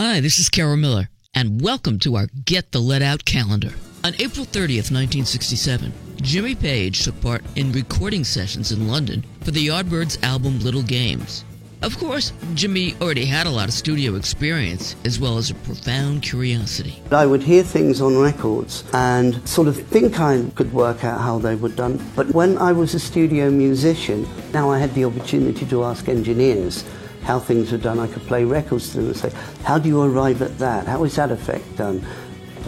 Hi, this is Carol Miller, and welcome to our Get the Led Out calendar. On April 30th, 1967, Jimmy Page took part in recording sessions in London for the Yardbirds album Little Games. Of course, Jimmy already had a lot of studio experience, as well as a profound curiosity. I would hear things on records and sort of think I could work out how they were done. But when I was a studio musician, now I had the opportunity to ask engineers how things were done. I could play records to them and say, how do you arrive at that? How is that effect done?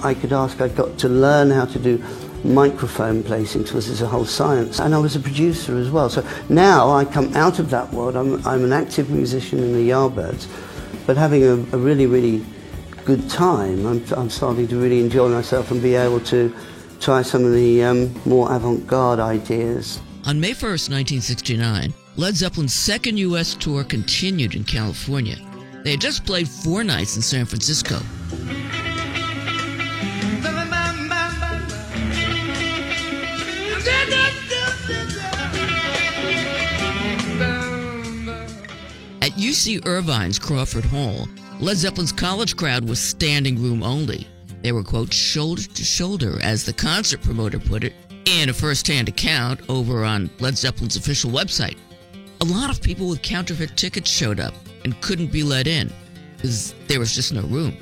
I could ask, I got to learn how to do microphone placing because it's a whole science. And I was a producer as well. So now I come out of that world. I'm, I'm an active musician in the Yardbirds, but having a, a really, really good time. I'm, I'm, starting to really enjoy myself and be able to try some of the um, more avant-garde ideas. On May 1st, 1969, Led Zeppelin's second U.S. tour continued in California. They had just played four nights in San Francisco. At UC Irvine's Crawford Hall, Led Zeppelin's college crowd was standing room only. They were, quote, shoulder to shoulder, as the concert promoter put it, in a first hand account over on Led Zeppelin's official website. A lot of people with counterfeit tickets showed up and couldn't be let in because there was just no room.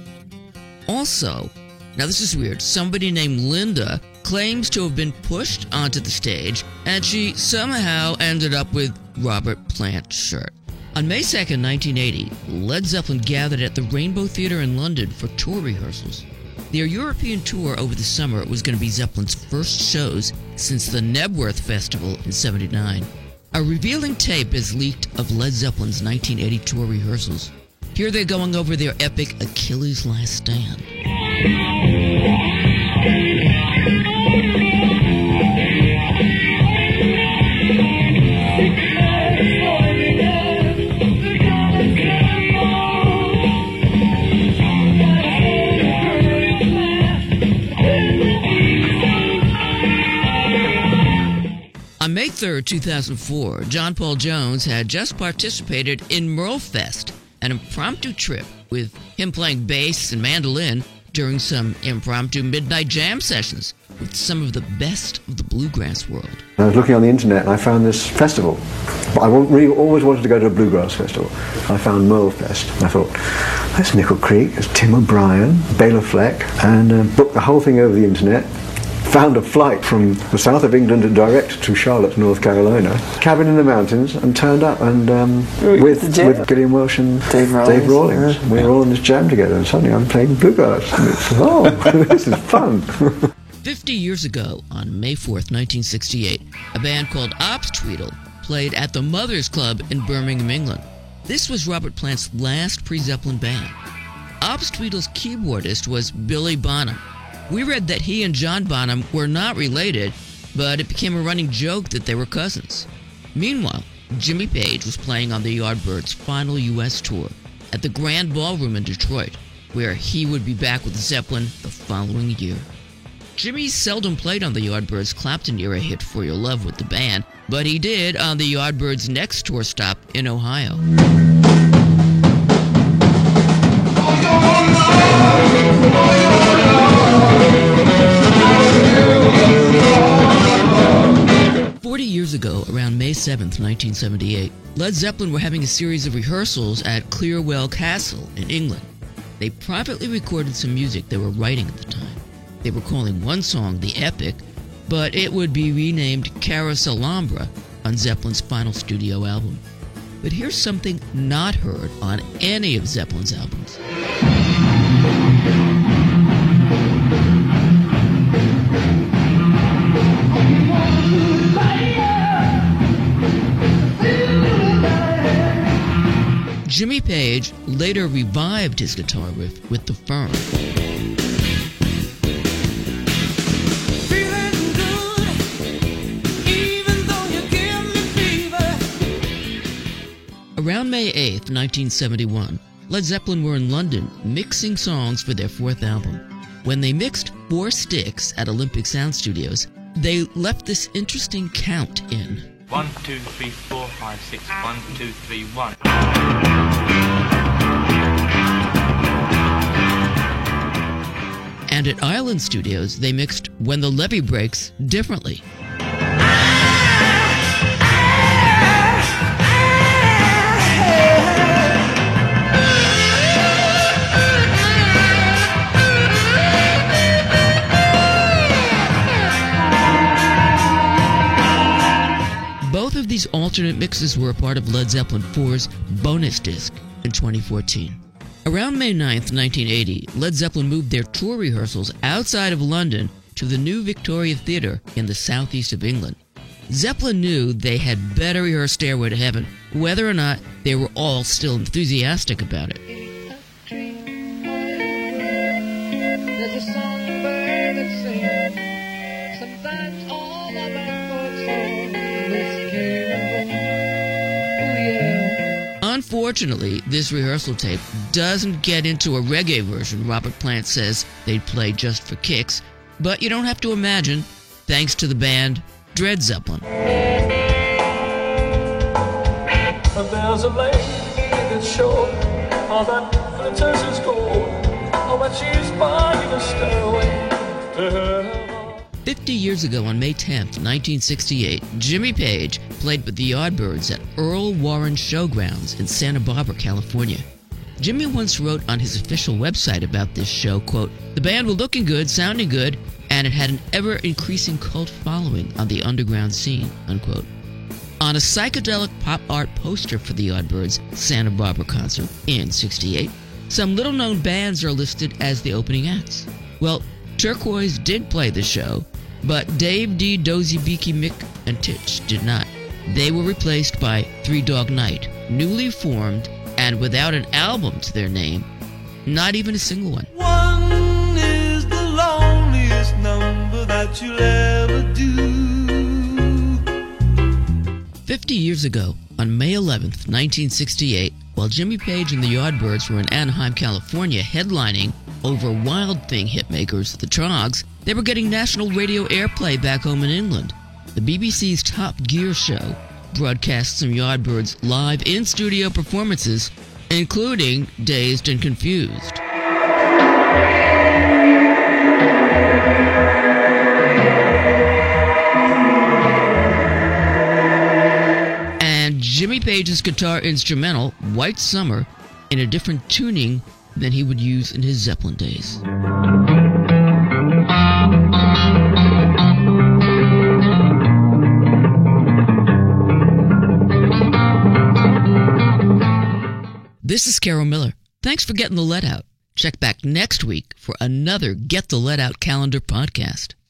Also, now this is weird, somebody named Linda claims to have been pushed onto the stage and she somehow ended up with Robert Plant's shirt. On May 2nd, 1980, Led Zeppelin gathered at the Rainbow Theatre in London for tour rehearsals. Their European tour over the summer was going to be Zeppelin's first shows since the Knebworth Festival in 79. A revealing tape is leaked of Led Zeppelin's 1980 tour rehearsals. Here they're going over their epic Achilles' Last Stand. On May 3, 2004, John Paul Jones had just participated in Merlefest, an impromptu trip with him playing bass and mandolin during some impromptu midnight jam sessions with some of the best of the bluegrass world. I was looking on the internet and I found this festival. I really always wanted to go to a bluegrass festival. I found Merlefest. I thought, there's Nickel Creek, there's Tim O'Brien, Bela Fleck, and uh, booked the whole thing over the internet found a flight from the south of England direct to Charlotte, North Carolina, cabin in the mountains, and turned up and um, with, with Gillian Welch and Dave Rawlings. Dave Rawlings. Yeah. We were all in this jam together, and suddenly I'm playing bluegrass. And it's, oh, this is fun. 50 years ago, on May 4th, 1968, a band called Obs-Tweedle played at the Mothers Club in Birmingham, England. This was Robert Plant's last pre Zeppelin band. Obs-Tweedle's keyboardist was Billy Bonham, we read that he and John Bonham were not related, but it became a running joke that they were cousins. Meanwhile, Jimmy Page was playing on the Yardbirds' final U.S. tour at the Grand Ballroom in Detroit, where he would be back with Zeppelin the following year. Jimmy seldom played on the Yardbirds' Clapton era hit For Your Love with the band, but he did on the Yardbirds' next tour stop in Ohio. 7th, 1978, Led Zeppelin were having a series of rehearsals at Clearwell Castle in England. They privately recorded some music they were writing at the time. They were calling one song the Epic, but it would be renamed Carouselambra on Zeppelin's final studio album. But here's something not heard on any of Zeppelin's albums. Jimmy Page later revived his guitar riff with The Firm. Around May 8, 1971, Led Zeppelin were in London mixing songs for their fourth album. When they mixed four sticks at Olympic Sound Studios, they left this interesting count in. One, two, three, four, five, six. One, two, three, one. And at Island Studios, they mixed When the Levee Breaks differently. Both of these alternate mixes were a part of Led Zeppelin IV's bonus disc in 2014. Around May 9, 1980, Led Zeppelin moved their tour rehearsals outside of London to the new Victoria Theatre in the southeast of England. Zeppelin knew they had better rehearse Stairway to Heaven, whether or not they were all still enthusiastic about it. Unfortunately, this rehearsal tape doesn't get into a reggae version Robert Plant says they'd play just for kicks, but you don't have to imagine, thanks to the band Dread Zeppelin. There's a lady that's sure all that glitters is gold. Oh, she's buying a stairway. 50 years ago on May 10, 1968, Jimmy Page played with the Yardbirds at Earl Warren Showgrounds in Santa Barbara, California. Jimmy once wrote on his official website about this show, quote, The band were looking good, sounding good, and it had an ever-increasing cult following on the underground scene, unquote. On a psychedelic pop art poster for the Yardbirds' Santa Barbara concert in 68, some little-known bands are listed as the opening acts. Well, Turquoise did play the show, but Dave Dee, Dozy Beaky, Mick, and Tich did not. They were replaced by Three Dog Night, newly formed and without an album to their name, not even a single one. One is the loneliest number that you'll ever do. Fifty years ago, on May 11th, 1968, while Jimmy Page and the Yardbirds were in Anaheim, California, headlining over Wild Thing hitmakers, the Troggs, they were getting national radio airplay back home in England. The BBC's Top Gear show broadcast some Yardbirds live in studio performances, including Dazed and Confused. And Jimmy Page's guitar instrumental, White Summer, in a different tuning than he would use in his Zeppelin days. This is Carol Miller. Thanks for getting the Led out. Check back next week for another Get the Led Out Calendar podcast.